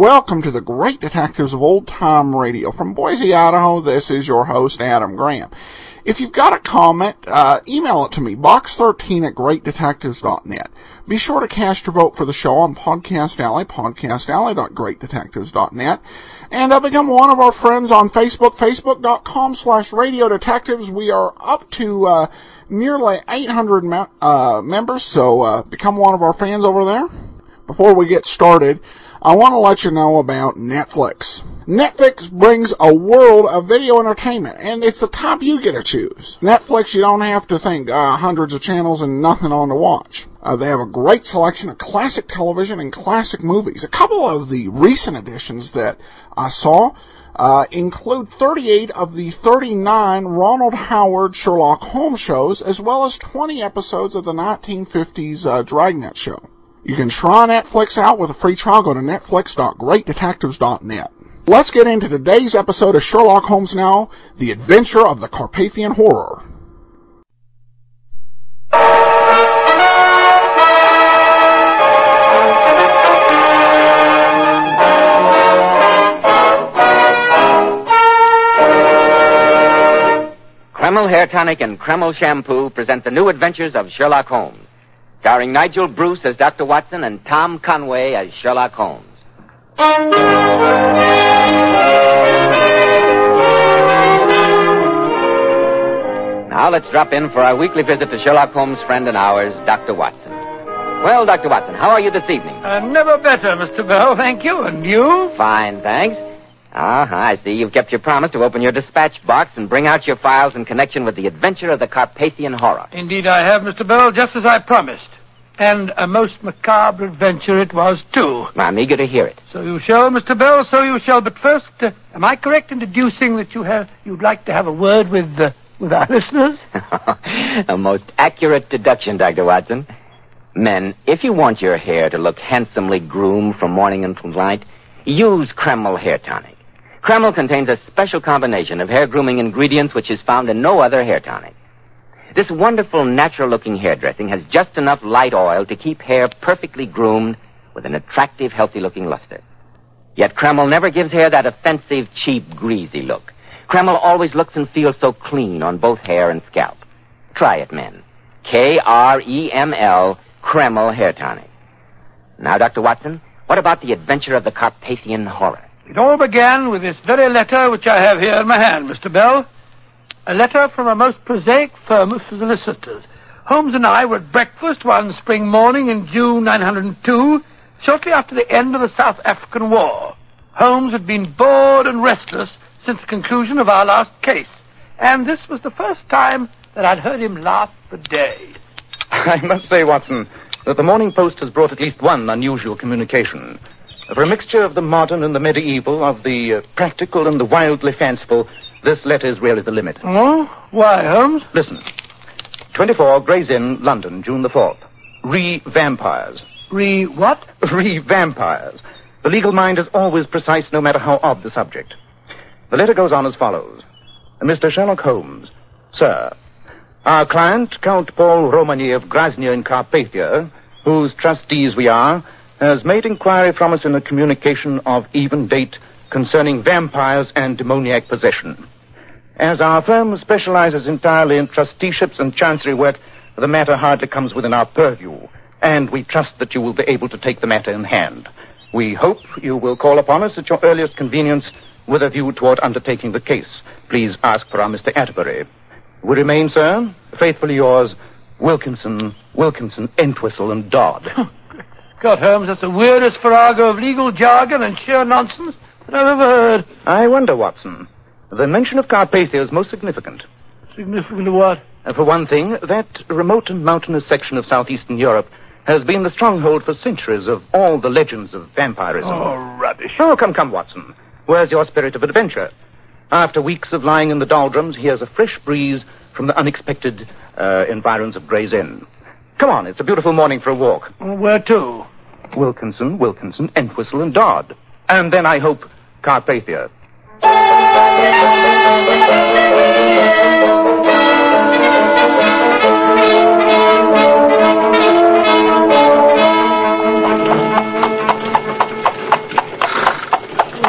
Welcome to the Great Detectives of Old Time Radio. From Boise, Idaho, this is your host, Adam Graham. If you've got a comment, uh, email it to me, box13 at greatdetectives.net. Be sure to cast your vote for the show on Podcast Alley, podcastalley.greatdetectives.net. And uh, become one of our friends on Facebook, facebook.com slash radio detectives. We are up to uh, nearly 800 me- uh, members, so uh, become one of our fans over there. Before we get started, I want to let you know about Netflix. Netflix brings a world of video entertainment, and it's the type you get to choose. Netflix, you don't have to think uh, hundreds of channels and nothing on to watch. Uh, they have a great selection of classic television and classic movies. A couple of the recent additions that I saw uh, include 38 of the 39 Ronald Howard Sherlock Holmes shows, as well as 20 episodes of the 1950s uh, Dragnet show. You can try Netflix out with a free trial. Go to netflix.greatdetectives.net. Let's get into today's episode of Sherlock Holmes Now, The Adventure of the Carpathian Horror. Kreml Hair Tonic and Kreml Shampoo present the new adventures of Sherlock Holmes, starring Nigel Bruce as Dr. Watson and Tom Conway as Sherlock Holmes. Now let's drop in for our weekly visit to Sherlock Holmes' friend and ours, Dr. Watson. Well, Dr. Watson, how are you this evening? Uh, never better, Mr. Bell, thank you. And you? Fine, thanks. Uh-huh, I see you've kept your promise to open your dispatch box and bring out your files in connection with the adventure of the Carpathian Horror. Indeed, I have, Mr. Bell, just as I promised. And a most macabre adventure it was, too. I'm eager to hear it. So you shall, Mr. Bell, so you shall. But first, uh, am I correct in deducing that you have you'd like to have a word with uh, with our listeners? a most accurate deduction, Dr. Watson. Men, if you want your hair to look handsomely groomed from morning until night, use Kreml Hair Tonic. Kreml contains a special combination of hair grooming ingredients which is found in no other hair tonic. This wonderful natural-looking hairdressing has just enough light oil to keep hair perfectly groomed with an attractive, healthy-looking luster. Yet Kreml never gives hair that offensive, cheap, greasy look. Kreml always looks and feels so clean on both hair and scalp. Try it, men. K-R-E-M-L, Kreml Hair Tonic. Now, Dr. Watson, what about the adventure of the Carpathian Horror? It all began with this very letter which I have here in my hand, Mr. Bell. A letter from a most prosaic firm of solicitors. Holmes and I were at breakfast one spring morning in June 902, shortly after the end of the South African War. Holmes had been bored and restless since the conclusion of our last case, and this was the first time that I'd heard him laugh for days. I must say, Watson, that the Morning Post has brought at least one unusual communication. For a mixture of the modern and the medieval, of the uh, practical and the wildly fanciful, this letter is really the limit. Oh? Why, Holmes? Listen. 24 Gray's Inn, London, June the 4th. Re-vampires. Re what? Re-vampires. The legal mind is always precise no matter how odd the subject. The letter goes on as follows. Mr. Sherlock Holmes, Sir, our client, Count Paul Romany of Grasnia in Carpathia, whose trustees we are, has made inquiry from us in a communication of even date concerning vampires and demoniac possession. As our firm specializes entirely in trusteeships and chancery work, the matter hardly comes within our purview, and we trust that you will be able to take the matter in hand. We hope you will call upon us at your earliest convenience with a view toward undertaking the case. Please ask for our Mr. Atterbury. We remain, sir, faithfully yours, Wilkinson, Wilkinson, Entwistle, and Dodd. God, Holmes, that's the weirdest farrago of legal jargon and sheer nonsense ever heard. I wonder, Watson. The mention of Carpathia is most significant. Significant of what? Uh, For one thing, that remote and mountainous section of southeastern Europe has been the stronghold for centuries of all the legends of vampirism. Oh, rubbish. Oh, come, come, Watson. Where's your spirit of adventure? After weeks of lying in the doldrums, here's a fresh breeze from the unexpected uh, environs of Gray's Inn. Come on, it's a beautiful morning for a walk. Well, where to? Wilkinson, Wilkinson, Entwistle, and Dodd. And then I hope Carpathia.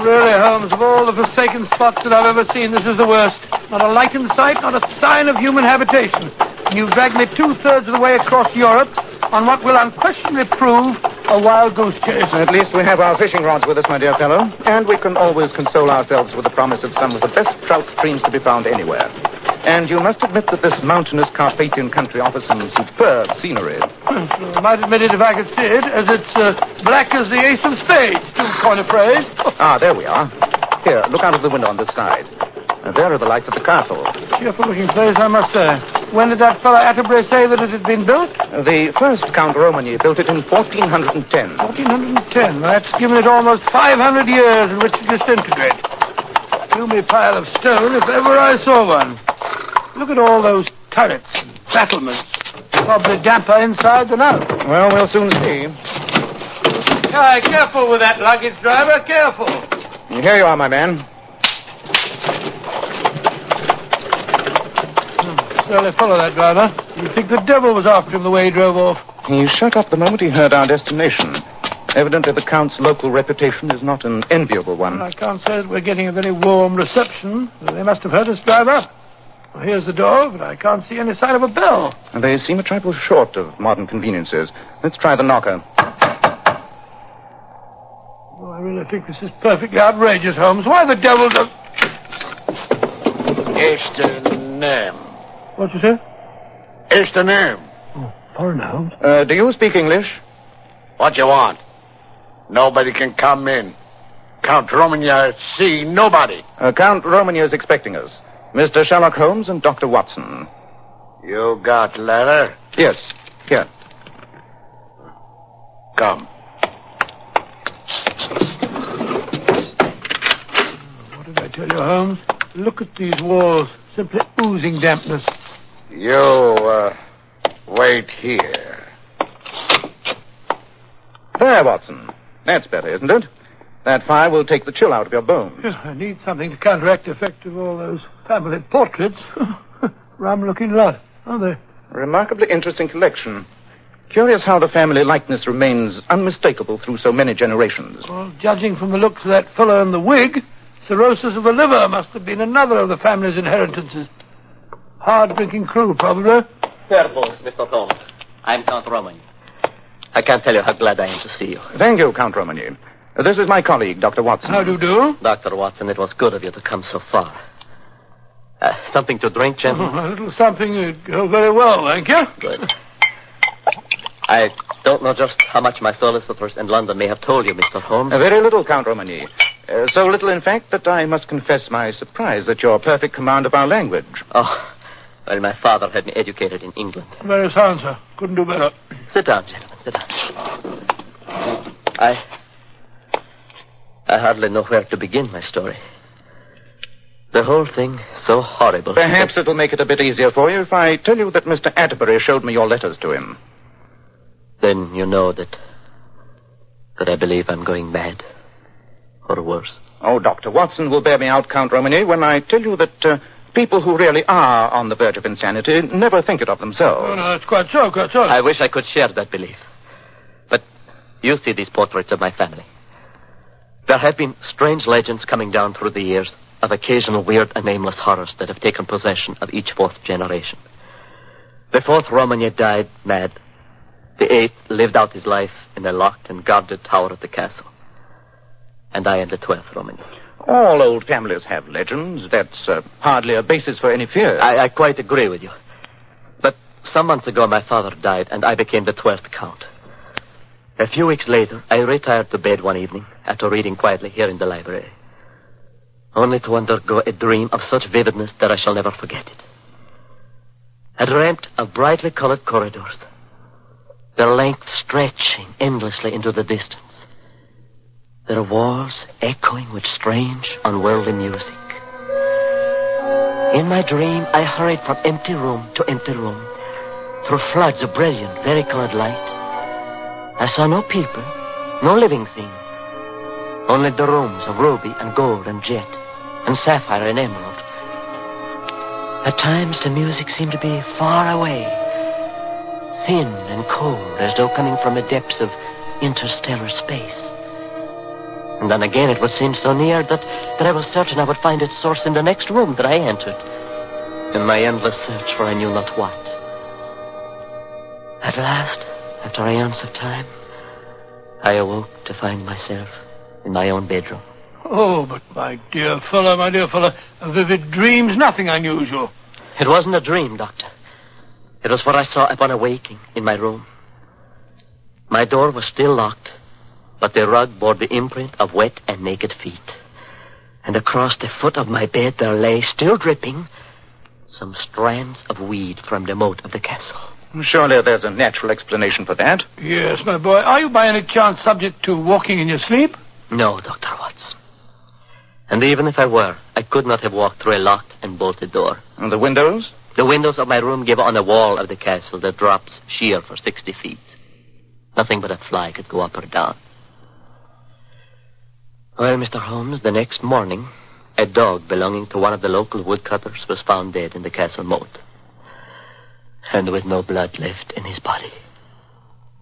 Really, Holmes, of all the forsaken spots that I've ever seen, this is the worst. Not a light in sight, not a sign of human habitation. And you've dragged me two-thirds of the way across Europe on what will unquestionably prove a wild goose chase. At least we have our fishing rods with us, my dear fellow. And we can always console ourselves with the promise of some of the best trout streams to be found anywhere. And you must admit that this mountainous Carpathian country offers some superb scenery. I might admit it if I could see it, as it's uh, black as the ace of spades, to coin a phrase. Ah, there we are. Here, look out of the window on this side. There are the lights of the castle. Cheerful looking place, I must say. When did that fellow Atterbury say that it had been built? The first Count Romagny built it in 1410. 1410. That's given it almost 500 years in which to disintegrate. Gloomy pile of stone, if ever I saw one. Look at all those turrets and battlements. Probably damper inside than out. Well, we'll soon see. Aye, careful with that luggage, driver. Careful. Here you are, my man. Surely follow that driver. You'd think the devil was after him the way he drove off. He shut up the moment he heard our destination. Evidently, the Count's local reputation is not an enviable one. I can't say that we're getting a very warm reception. They must have heard us drive up. Well, here's the door, but I can't see any sign of a bell. They seem a trifle short of modern conveniences. Let's try the knocker. Oh, I really think this is perfectly outrageous, Holmes. Why the devil does... It's the name. What you say? It's the name. Oh, foreigner, Uh, do you speak English? What you want? Nobody can come in. Count Romagny see nobody. Uh, Count Romagny is expecting us. Mr. Sherlock Holmes and Dr. Watson. You got letter? Yes, here. Come. What did I tell you, Holmes? Look at these walls. Simply oozing dampness. You, uh, wait here. There, Watson. That's better, isn't it? That fire will take the chill out of your bones. Yeah, I need something to counteract the effect of all those family portraits. Rum-looking lot, aren't they? Remarkably interesting collection. Curious how the family likeness remains unmistakable through so many generations. Well, judging from the looks of that fellow in the wig, cirrhosis of the liver must have been another of the family's inheritances. Hard drinking crew, probably. Servus, Mr. Holmes. I'm Count Romagny. I can't tell you how glad I am to see you. Thank you, Count Romagny. Uh, This is my colleague, Dr. Watson. How do you do? Dr. Watson, it was good of you to come so far. Uh, something to drink, Oh, gentlemen? a little something would go very well, thank you. Good. I don't know just how much my solicitors in London may have told you, Mr. Holmes. Uh, very little, Count Romagny. Uh, so little, in fact, that I must confess my surprise at your perfect command of our language. Oh, well, my father had me educated in England. Very sound, sir. Couldn't do better. Sit down, gentlemen. Sit down. I. I hardly know where to begin my story. The whole thing so horrible. Perhaps it'll make it a bit easier for you if I tell you that Mr. Atterbury showed me your letters to him. Then you know that. that I believe I'm going mad. Or worse. Oh, Dr. Watson will bear me out, Count Romany, when I tell you that uh, people who really are on the verge of insanity never think it of themselves. Oh, no, that's quite so, quite so. I wish I could share that belief. But you see these portraits of my family. There have been strange legends coming down through the years of occasional weird and nameless horrors that have taken possession of each fourth generation. The fourth Romagny died mad. The eighth lived out his life in a locked and guarded tower of the castle. And I am the twelfth Romagny. All old families have legends. That's uh, hardly a basis for any fear. I, I quite agree with you. But some months ago, my father died, and I became the twelfth count. A few weeks later, I retired to bed one evening after reading quietly here in the library, only to undergo a dream of such vividness that I shall never forget it. I dreamt of brightly colored corridors, their length stretching endlessly into the distance. Their walls echoing with strange, unworldly music. In my dream, I hurried from empty room to empty room, through floods of brilliant, varicolored light. I saw no people, no living thing, only the rooms of ruby and gold and jet, and sapphire and emerald. At times, the music seemed to be far away, thin and cold, as though coming from the depths of interstellar space. And then again, it would seem so near that, that I was certain I would find its source in the next room that I entered, in my endless search for I knew not what. At last, after eons of time, I awoke to find myself in my own bedroom. Oh, but my dear fellow, my dear fellow, a vivid dream's nothing unusual. It wasn't a dream, Doctor. It was what I saw upon awaking in my room. My door was still locked, but the rug bore the imprint of wet and naked feet. And across the foot of my bed there lay, still dripping, some strands of weed from the moat of the castle. Surely there's a natural explanation for that. Yes, my boy. Are you by any chance subject to walking in your sleep? No, Dr. Watson. And even if I were, I could not have walked through a locked and bolted door. And the windows? The windows of my room give on a wall of the castle that drops sheer for 60 feet. Nothing but a fly could go up or down. Well, Mr. Holmes, the next morning, a dog belonging to one of the local woodcutters was found dead in the castle moat. And with no blood left in his body.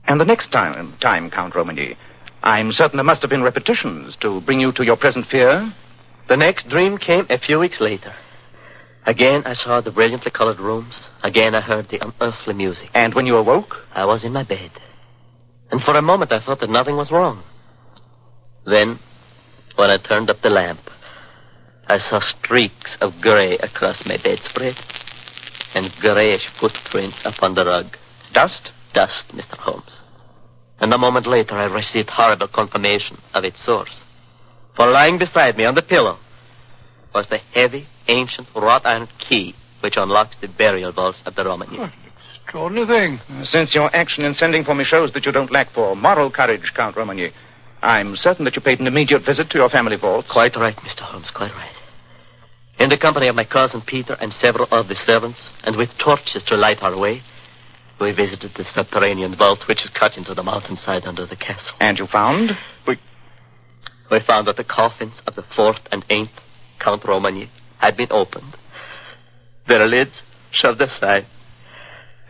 And the next time, time, Count Romany, I'm certain there must have been repetitions to bring you to your present fear. The next dream came a few weeks later. Again, I saw the brilliantly colored rooms. Again, I heard the unearthly music. And when you awoke? I was in my bed. And for a moment, I thought that nothing was wrong. Then, when I turned up the lamp, I saw streaks of gray across my bedspread and grayish footprints upon the rug. Dust? Dust, Mr. Holmes. And a moment later, I received horrible confirmation of its source. For lying beside me on the pillow was the heavy, ancient wrought iron key which unlocks the burial vaults of the Romany. What an extraordinary thing. Since your action in sending for me shows that you don't lack for moral courage, Count Romagny, I'm certain that you paid an immediate visit to your family vault. Quite right, Mr. Holmes, quite right. In the company of my cousin Peter and several of the servants, and with torches to light our way, we visited the subterranean vault which is cut into the mountainside under the castle. And you found? We, we found that the coffins of the fourth and eighth Count Romagny had been opened, their lids shoved aside,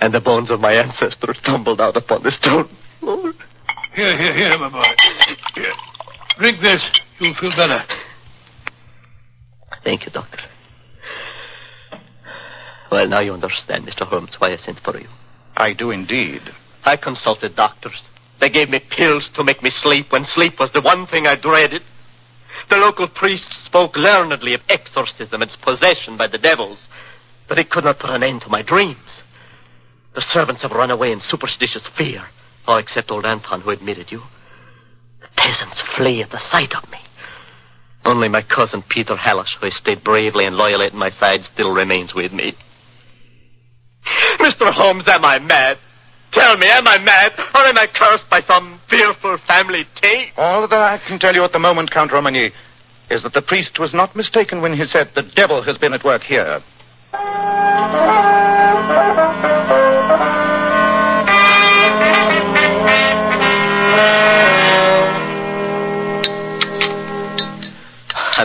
and the bones of my ancestors tumbled out upon the stone floor. Here, here, here, my boy. Here. Drink this. You'll feel better. Thank you, Doctor. Well, now you understand, Mr. Holmes, why I sent for you. I do indeed. I consulted doctors. They gave me pills to make me sleep when sleep was the one thing I dreaded. The local priest spoke learnedly of exorcism and possession by the devils, but it could not put an end to my dreams. The servants have run away in superstitious fear, all except old Anton, who admitted you. The peasants flee at the sight of me. Only my cousin Peter Hallish, who has stayed bravely and loyally at my side, still remains with me. Mr. Holmes, am I mad? Tell me, am I mad? Or am I cursed by some fearful family taint? All that I can tell you at the moment, Count Romagny, is that the priest was not mistaken when he said the devil has been at work here.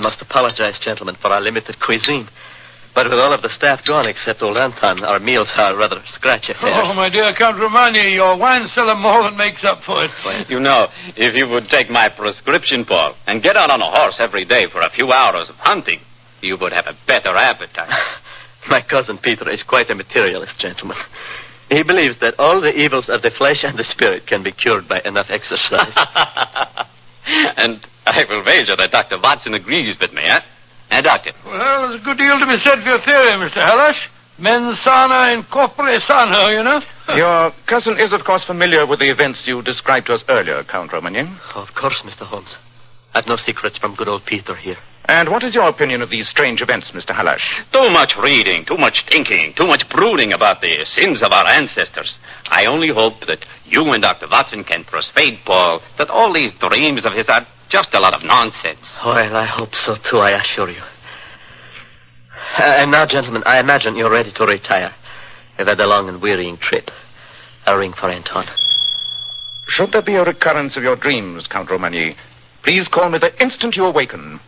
Must apologize, gentlemen, for our limited cuisine. But with all of the staff gone except old Anton, our meals are rather scratch affairs. Oh, my dear Count Romagny, your wine cellar more than makes up for it. You know, if you would take my prescription, Paul, and get out on a horse every day for a few hours of hunting, you would have a better appetite. My cousin Peter is quite a materialist gentlemen. He believes that all the evils of the flesh and the spirit can be cured by enough exercise. and I will wager that Dr. Watson agrees with me, eh? Eh, Doctor? Well, there's a good deal to be said for your theory, Mr. Hallish. Mens sana in corpore sano, you know. Your cousin is, of course, familiar with the events you described to us earlier, Count Romagny. of course, Mr. Holmes. I've no secrets from good old Peter here. And what is your opinion of these strange events, Mr. Halash? Too much reading, too much thinking, too much brooding about the sins of our ancestors. I only hope that you and Dr. Watson can persuade Paul that all these dreams of his are just a lot of nonsense. Well, I hope so too, I assure you. Uh, and now, gentlemen, I imagine you're ready to retire. You've had a long and wearying trip. A ring for Anton. Should there be a recurrence of your dreams, Count Romagny, please call me the instant you awaken.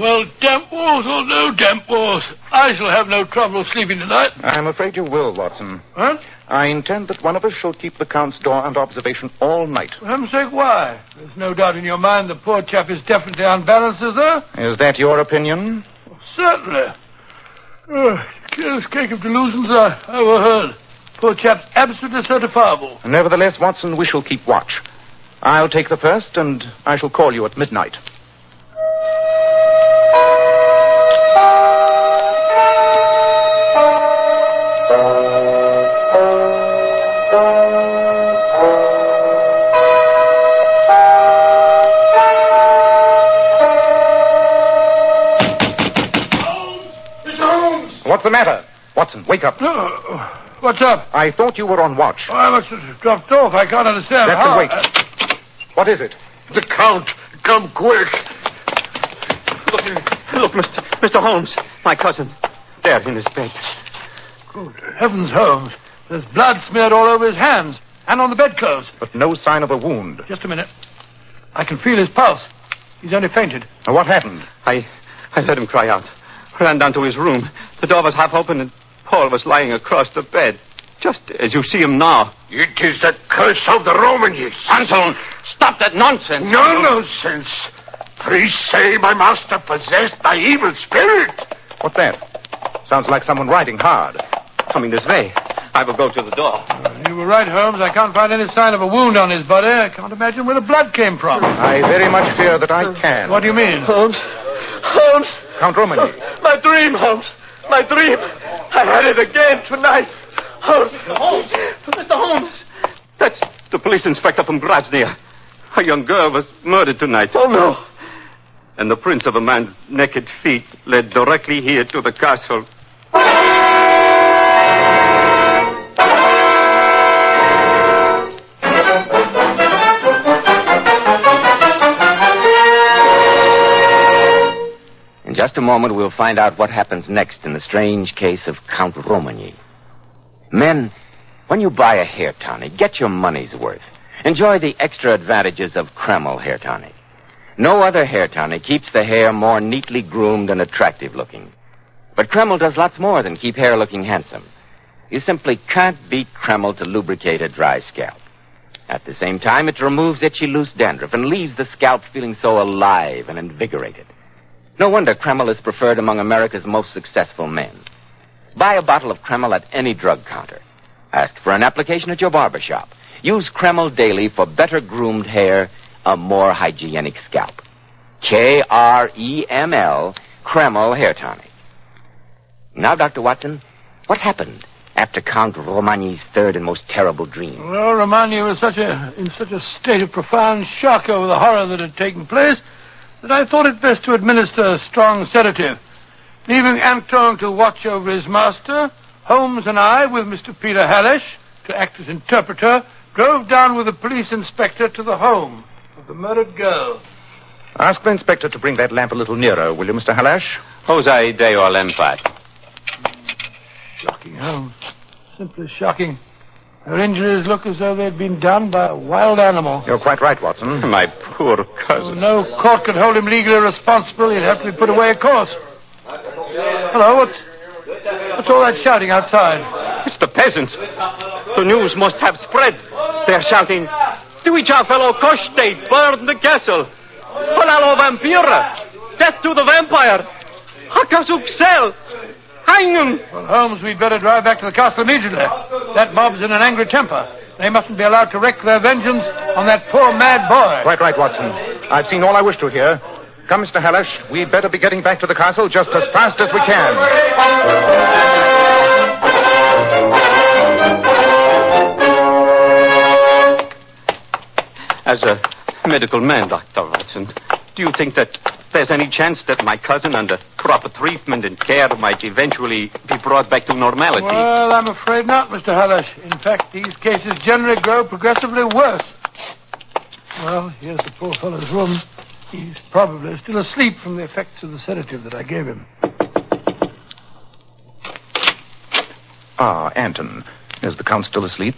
Well, damp walls or no damp walls, I shall have no trouble sleeping tonight. I'm afraid you will, Watson. Huh? I intend that one of us shall keep the Count's door under observation all night. For heaven's sake, why? There's no doubt in your mind the poor chap is definitely unbalanced, is there? Is that your opinion? Certainly. Oh, curious cake of delusions I ever heard. Poor chap's absolutely certifiable. Nevertheless, Watson, we shall keep watch. I'll take the first, and I shall call you at midnight. What's the matter? Watson, wake up. Oh, what's up? I thought you were on watch. Oh, I must have dropped off. I can't understand. Captain, how. wait. What is it? The Count, come quick. Look, Mr. Mr. Holmes, my cousin. There in his bed. Good heavens, Holmes. There's blood smeared all over his hands and on the bedclothes. But no sign of a wound. Just a minute. I can feel his pulse. He's only fainted. Now, What happened? I I heard him cry out. Ran down to his room. The door was half open and Paul was lying across the bed. Just as you see him now. It is the curse of the Romans. Anton, stop that nonsense. No nonsense. Priests say my master possessed by evil spirit. What's that? Sounds like someone riding hard. Coming this way. I will go to the door. You were right, Holmes. I can't find any sign of a wound on his body. I can't imagine where the blood came from. I very much fear that I can. What do you mean? Holmes? Holmes! Count Romany. My dream, Holmes! My dream! I had it again tonight! Holmes! Holmes! Mr. Holmes! That's the police inspector from Grozny. A young girl was murdered tonight. Oh, no! And the prints of a man's naked feet led directly here to the castle. Just a moment, we'll find out what happens next in the strange case of Count Romagny. Men, when you buy a hair tonic, get your money's worth. Enjoy the extra advantages of Kreml hair tonic. No other hair tonic keeps the hair more neatly groomed and attractive looking. But Kreml does lots more than keep hair looking handsome. You simply can't beat Kreml to lubricate a dry scalp. At the same time, it removes itchy loose dandruff and leaves the scalp feeling so alive and invigorated. No wonder Kreml is preferred among America's most successful men. Buy a bottle of Kreml at any drug counter. Ask for an application at your barber shop. Use Kreml daily for better groomed hair, a more hygienic scalp. K R E M L, Kreml Hair Tonic. Now, Dr. Watson, what happened after Count Romagny's third and most terrible dream? Well, Romagny was such a in such a state of profound shock over the horror that had taken place that I thought it best to administer a strong sedative. Leaving Anton to watch over his master, Holmes and I, with Mr. Peter Hallish to act as interpreter, drove down with the police inspector to the home of the murdered girl. Ask the inspector to bring that lamp a little nearer, will you, Mr. Halash? Jose Deo Lempat. Shocking, Holmes. Simply shocking. Her injuries look as though they'd been done by a wild animal. You're quite right, Watson. My poor Oh, cousin. no court could hold him legally responsible. He'd have to be put away, of course. Hello, what's, what's all that shouting outside? It's the peasants. The news must have spread. They're shouting, Duicha fellow Koshte, burn the castle. Palalo vampira. Death to the vampire. Hakasuk sel. Hang! Well, Holmes, we'd better drive back to the castle immediately. That mob's in an angry temper. They mustn't be allowed to wreak their vengeance on that poor mad boy. Quite right, Watson. I've seen all I wish to hear. Come, Mr. Hallish, we'd better be getting back to the castle just as fast as we can. As a medical man, Dr. Watson, do you think that there's any chance that my cousin, under proper treatment and care, might eventually be brought back to normality? Well, I'm afraid not, Mr. Hallish. In fact, these cases generally grow progressively worse. Well, here's the poor fellow's room. He's probably still asleep from the effects of the sedative that I gave him. Ah, Anton. Is the Count still asleep?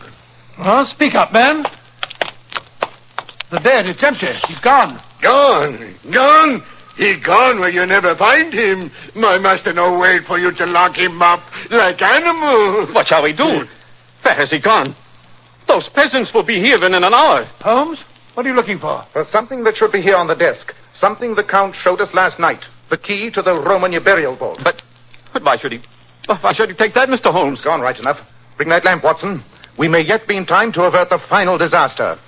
Well, speak up, man. The bed, it's empty. He's gone. Gone. Gone? He gone where you never find him. My master no wait for you to lock him up like animal. What shall we do? Where has he gone? Those peasants will be here in an hour. Holmes, what are you looking for? For something that should be here on the desk. Something the Count showed us last night. The key to the Romania burial vault. But, but why should he? Oh, why should he take that, Mr. Holmes? Gone right enough. Bring that lamp, Watson. We may yet be in time to avert the final disaster.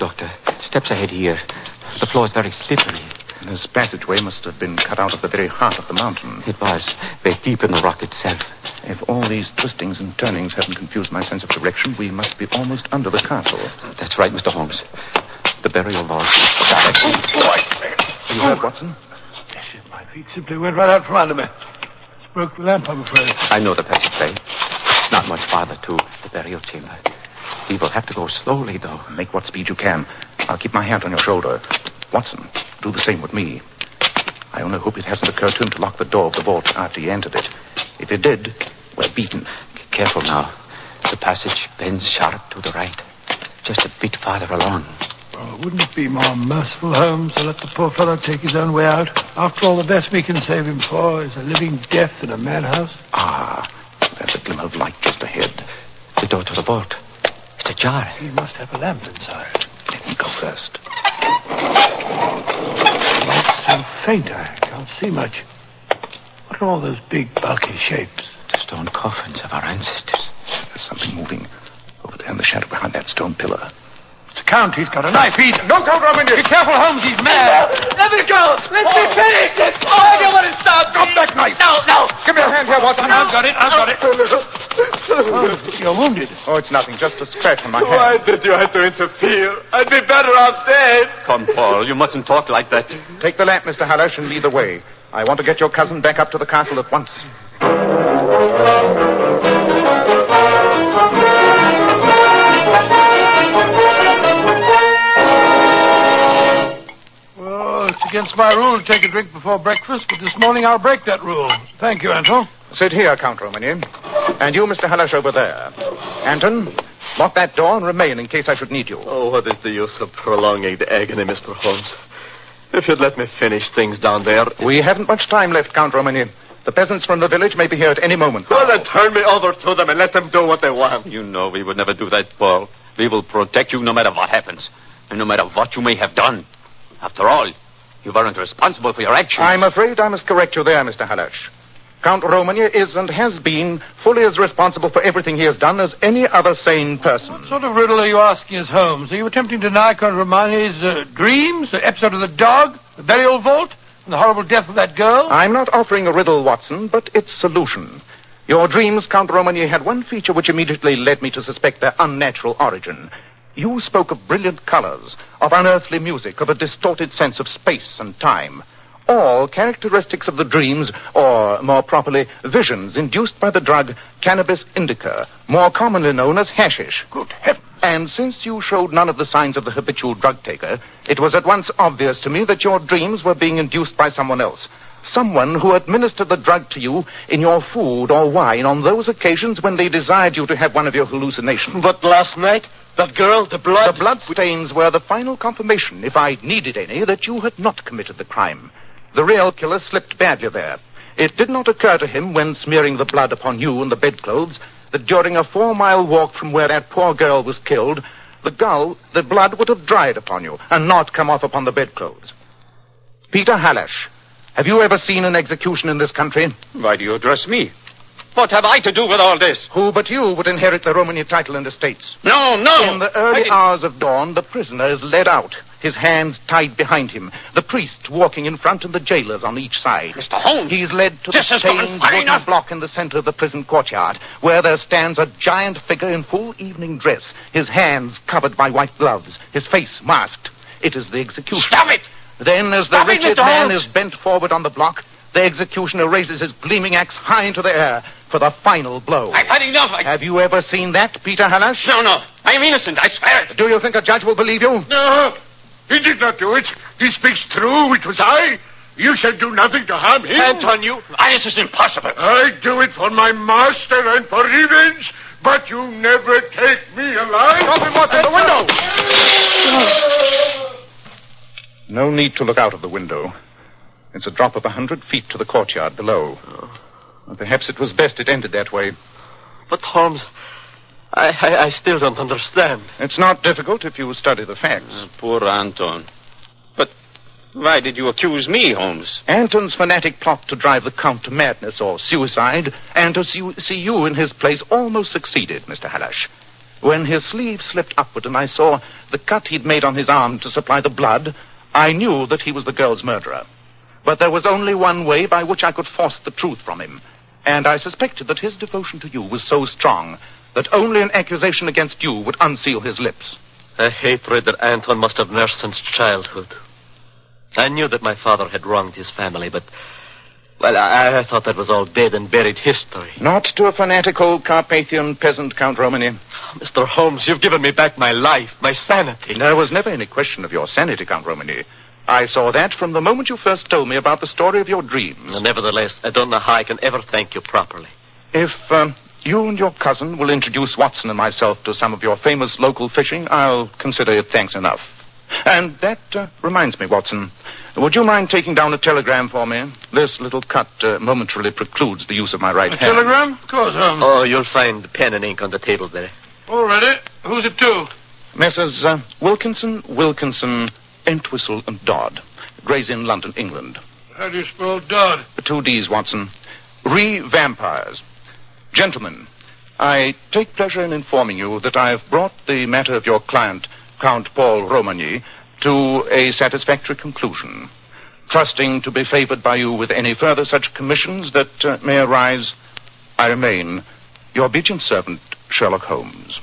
Doctor. Steps ahead here. The floor is very slippery. This passageway must have been cut out of the very heart of the mountain. It was very deep in the rock itself. If all these twistings and turnings haven't confused my sense of direction, we must be almost under the castle. That's right, Mr. Holmes. The burial vault. You heard, Watson? My feet simply went right out from under me. Broke the lamp, I'm afraid. I know the passageway. It's not much farther to the burial chamber. We will have to go slowly, though. Make what speed you can. I'll keep my hand on your shoulder. Watson, do the same with me. I only hope it hasn't occurred to him to lock the door of the vault after he entered it. If it did, we're beaten. Careful now. The passage bends sharp to the right. Just a bit farther along. Oh, wouldn't it be more merciful, Holmes, to let the poor fellow take his own way out? After all, the best we can save him for is a living death in a madhouse. Ah, there's a glimmer of light just ahead. The door to the vault. It's ajar. He must have a lamp inside. Let me go first. Light's so faint, I can't see much. What are all those big, bulky shapes? The stone coffins of our ancestors. There's something moving over there in the shadow behind that stone pillar. It's the Count. He's got a knife. He's... Don't go, Romany! Be careful, Holmes. He's mad. Let me go! Let me oh. finish it! Oh, you want to stop Drop that knife! No, no! Give me your hand here, Watson. I've got it. I've got it. Oh, you're wounded. Oh, it's nothing. Just a scratch on my oh, head. Why did you have to interfere? I'd be better off dead. Come, Paul. You mustn't talk like that. Take the lamp, Mr. Hallish, and lead the way. I want to get your cousin back up to the castle at once. Against my rule to take a drink before breakfast, but this morning I'll break that rule. Thank you, Anton. Sit here, Count Romany. And you, Mr. Hallish, over there. Anton, lock that door and remain in case I should need you. Oh, what is the use of prolonging the agony, Mr. Holmes? If you'd let me finish things down there. We haven't much time left, Count Romany. The peasants from the village may be here at any moment. Well, then turn me over to them and let them do what they want. You know we would never do that, Paul. We will protect you no matter what happens, and no matter what you may have done. After all, you weren't responsible for your actions. I'm afraid I must correct you there, Mr. Hallish. Count Romany is and has been fully as responsible for everything he has done as any other sane person. What sort of riddle are you asking us, Holmes? Are you attempting to deny Count Romani's uh, dreams, the episode of the dog, the burial vault, and the horrible death of that girl? I'm not offering a riddle, Watson, but its solution. Your dreams, Count Romany, had one feature which immediately led me to suspect their unnatural origin. You spoke of brilliant colors, of unearthly music, of a distorted sense of space and time. All characteristics of the dreams, or more properly, visions induced by the drug cannabis indica, more commonly known as hashish. Good heavens. And since you showed none of the signs of the habitual drug taker, it was at once obvious to me that your dreams were being induced by someone else. Someone who administered the drug to you in your food or wine on those occasions when they desired you to have one of your hallucinations. But last night, that girl, the blood... The blood stains were the final confirmation, if I needed any, that you had not committed the crime. The real killer slipped badly there. It did not occur to him when smearing the blood upon you and the bedclothes that during a four mile walk from where that poor girl was killed, the gull, the blood would have dried upon you and not come off upon the bedclothes. Peter Hallish, have you ever seen an execution in this country? Why do you address me? What have I to do with all this? Who but you would inherit the Romany title and estates? No, no. In the early hours of dawn, the prisoner is led out, his hands tied behind him, the priest walking in front and the jailers on each side. Mr. Holmes. He's led to the stained wooden enough. block in the center of the prison courtyard, where there stands a giant figure in full evening dress, his hands covered by white gloves, his face masked. It is the executioner. Stop it! Then, as the Stop it, man is bent forward on the block, the executioner raises his gleaming axe high into the air for the final blow. I've had enough. I... Have you ever seen that, Peter Halash? No, no. I am innocent. I swear it. Do you think a judge will believe you? No, he did not do it. He speaks true. It was I. You shall do nothing to harm him. Anton, you. Ah, this is impossible. I do it for my master and for revenge, but you never take me alive. Open what's in the window! No need to look out of the window. It's a drop of a hundred feet to the courtyard below. Well, Perhaps it was best it ended that way. But, Holmes, I, I, I still don't understand. It's not difficult if you study the facts. Uh, poor Anton. But why did you accuse me, Holmes? Anton's fanatic plot to drive the Count to madness or suicide, and to see, see you in his place, almost succeeded, Mr. Halash. When his sleeve slipped upward and I saw the cut he'd made on his arm to supply the blood, I knew that he was the girl's murderer. But there was only one way by which I could force the truth from him. And I suspected that his devotion to you was so strong that only an accusation against you would unseal his lips. A hatred that Anton must have nursed since childhood. I knew that my father had wronged his family, but. Well, I, I thought that was all dead and buried history. Not to a fanatical Carpathian peasant, Count Romany. Ah, Mr. Holmes, you've given me back my life, my sanity. There was never any question of your sanity, Count Romany. I saw that from the moment you first told me about the story of your dreams. Nevertheless, I don't know how I can ever thank you properly. If um, you and your cousin will introduce Watson and myself to some of your famous local fishing, I'll consider it thanks enough. And that uh, reminds me, Watson. Would you mind taking down a telegram for me? This little cut uh, momentarily precludes the use of my right A hand. telegram? Of course, um. Oh, you'll find pen and ink on the table there. All ready. Who's it to? Messrs. Uh, Wilkinson, Wilkinson, Entwistle, and Dodd. Gray's Inn, London, England. How do you spell Dodd? Two D's, Watson. Re-vampires. Gentlemen, I take pleasure in informing you that I have brought the matter of your client, Count Paul Romagny, to a satisfactory conclusion. Trusting to be favored by you with any further such commissions that uh, may arise, I remain your obedient servant, Sherlock Holmes.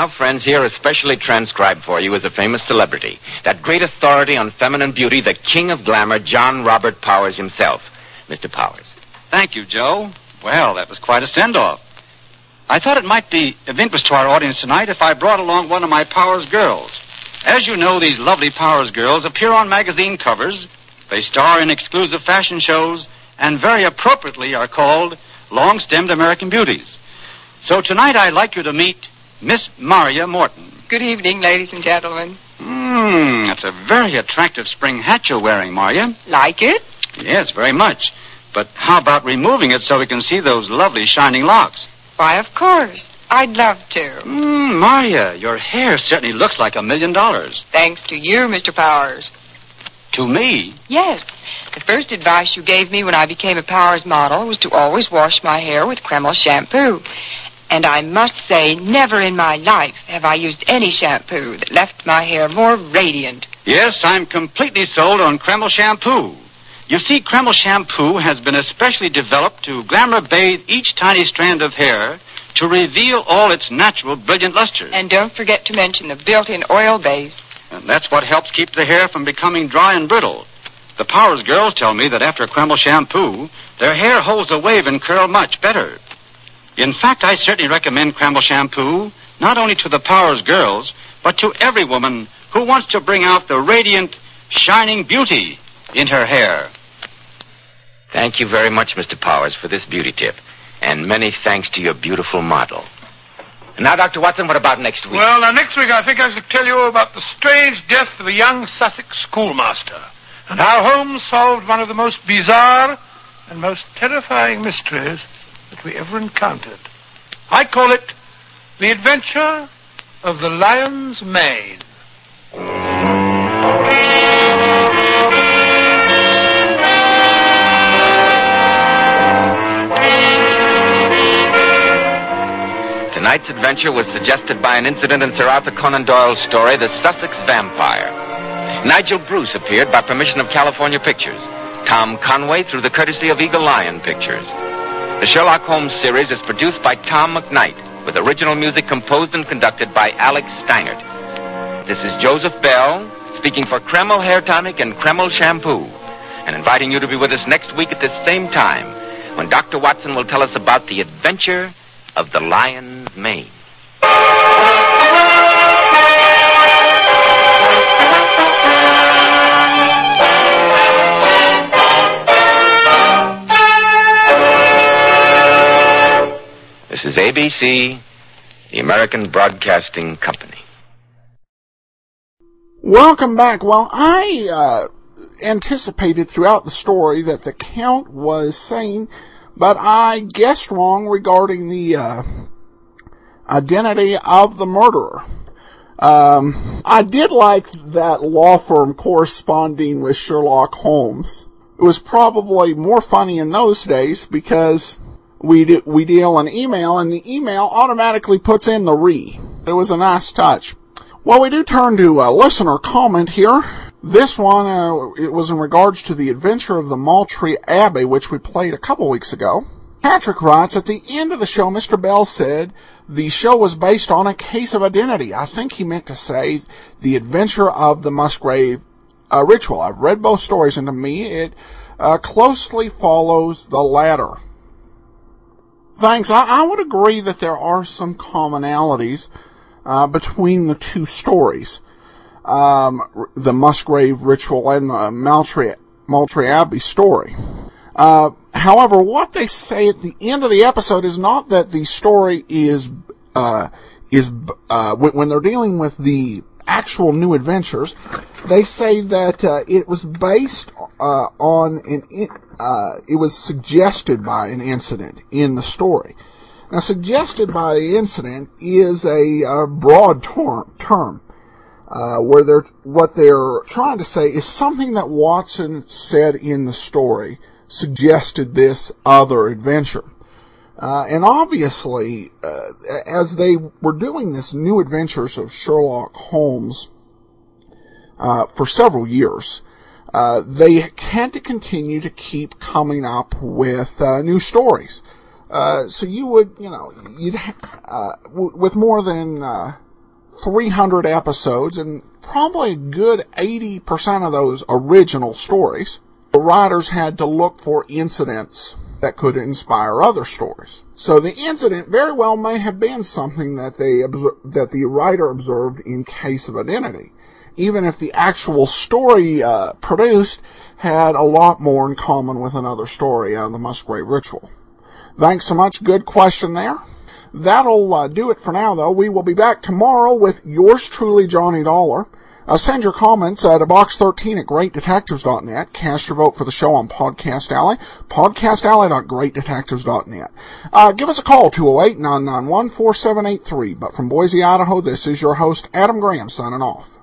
Now, friends, here is specially transcribed for you as a famous celebrity, that great authority on feminine beauty, the king of glamour, John Robert Powers himself. Mr. Powers. Thank you, Joe. Well, that was quite a send off. I thought it might be of interest to our audience tonight if I brought along one of my Powers girls. As you know, these lovely Powers girls appear on magazine covers, they star in exclusive fashion shows, and very appropriately are called long stemmed American beauties. So tonight I'd like you to meet Miss Maria Morton. Good evening, ladies and gentlemen. Hmm, that's a very attractive spring hat you're wearing, Maria. Like it? Yes, very much. But how about removing it so we can see those lovely shining locks? Why, of course. I'd love to. Hmm, Maria, your hair certainly looks like a million dollars. Thanks to you, Mr. Powers. To me? Yes. The first advice you gave me when I became a Powers model was to always wash my hair with Kreml shampoo. And I must say, never in my life have I used any shampoo that left my hair more radiant. Yes, I'm completely sold on Kreml shampoo. You see, Kreml shampoo has been especially developed to glamour bathe each tiny strand of hair to reveal all its natural brilliant luster. And don't forget to mention the built-in oil base. And that's what helps keep the hair from becoming dry and brittle. The Powers girls tell me that after Kreml shampoo, their hair holds a wave and curl much better. In fact, I certainly recommend Kreml shampoo not only to the Powers girls, but to every woman who wants to bring out the radiant, shining beauty in her hair. Thank you very much, Mr. Powers, for this beauty tip. And many thanks to your beautiful model. And now, Dr. Watson, what about next week? Well, now, next week I think I shall tell you about the strange death of a young Sussex schoolmaster and how Holmes solved one of the most bizarre and most terrifying mysteries that we ever encountered. I call it The Adventure of the Lion's Mane. Tonight's adventure was suggested by an incident in Sir Arthur Conan Doyle's story, The Sussex Vampire. Nigel Bruce appeared by permission of California Pictures. Tom Conway through the courtesy of Eagle Lion Pictures. The Sherlock Holmes series is produced by Tom McKnight, with original music composed and conducted by Alex Steinert. This is Joseph Bell, speaking for Kreml Hair Tonic and Kreml Shampoo, and inviting you to be with us next week at this same time, when Dr. Watson will tell us about the adventure of the lion's mane. ABC, the American Broadcasting Company. Welcome back. Well, I uh, anticipated throughout the story that the Count was sane, but I guessed wrong regarding the uh, identity of the murderer. Um, I did like that law firm corresponding with Sherlock Holmes. It was probably more funny in those days because we we deal an email and the email automatically puts in the re. It was a nice touch. Well, we do turn to a listener comment here. This one, uh, it was in regards to the adventure of the Moultrie Abbey, which we played a couple weeks ago. Patrick writes, at the end of the show, Mr. Bell said the show was based on a case of identity. I think he meant to say the adventure of the Musgrave uh, ritual. I've read both stories, and to me, it uh, closely follows the latter. Thanks. I, I, would agree that there are some commonalities uh, between the two stories. Um, the Musgrave ritual and the Moultrie, Abbey story. Uh, however, what they say at the end of the episode is not that the story is, uh, is, uh, when, when, they're dealing with the actual new adventures, they say that, uh, it was based, uh, on an, uh, it was suggested by an incident in the story. Now, suggested by the incident is a, a broad term, term uh, where they're what they're trying to say is something that Watson said in the story suggested this other adventure. Uh, and obviously, uh, as they were doing this new adventures of Sherlock Holmes uh, for several years, uh, they had to continue to keep coming up with uh, new stories. Uh, so you would, you know, you'd w- with more than 300 episodes and probably a good 80% of those original stories the writers had to look for incidents that could inspire other stories. So the incident very well may have been something that they that the writer observed in case of identity, even if the actual story uh, produced had a lot more in common with another story on the Musgrave ritual. Thanks so much. Good question there. That'll uh, do it for now, though. We will be back tomorrow with yours truly, Johnny Dollar. Uh, send your comments uh, to box13 at greatdetectives.net. Cast your vote for the show on Podcast Alley, podcastalley.greatdetectives.net. Uh, give us a call, 208-991-4783. But from Boise, Idaho, this is your host, Adam Graham, signing off.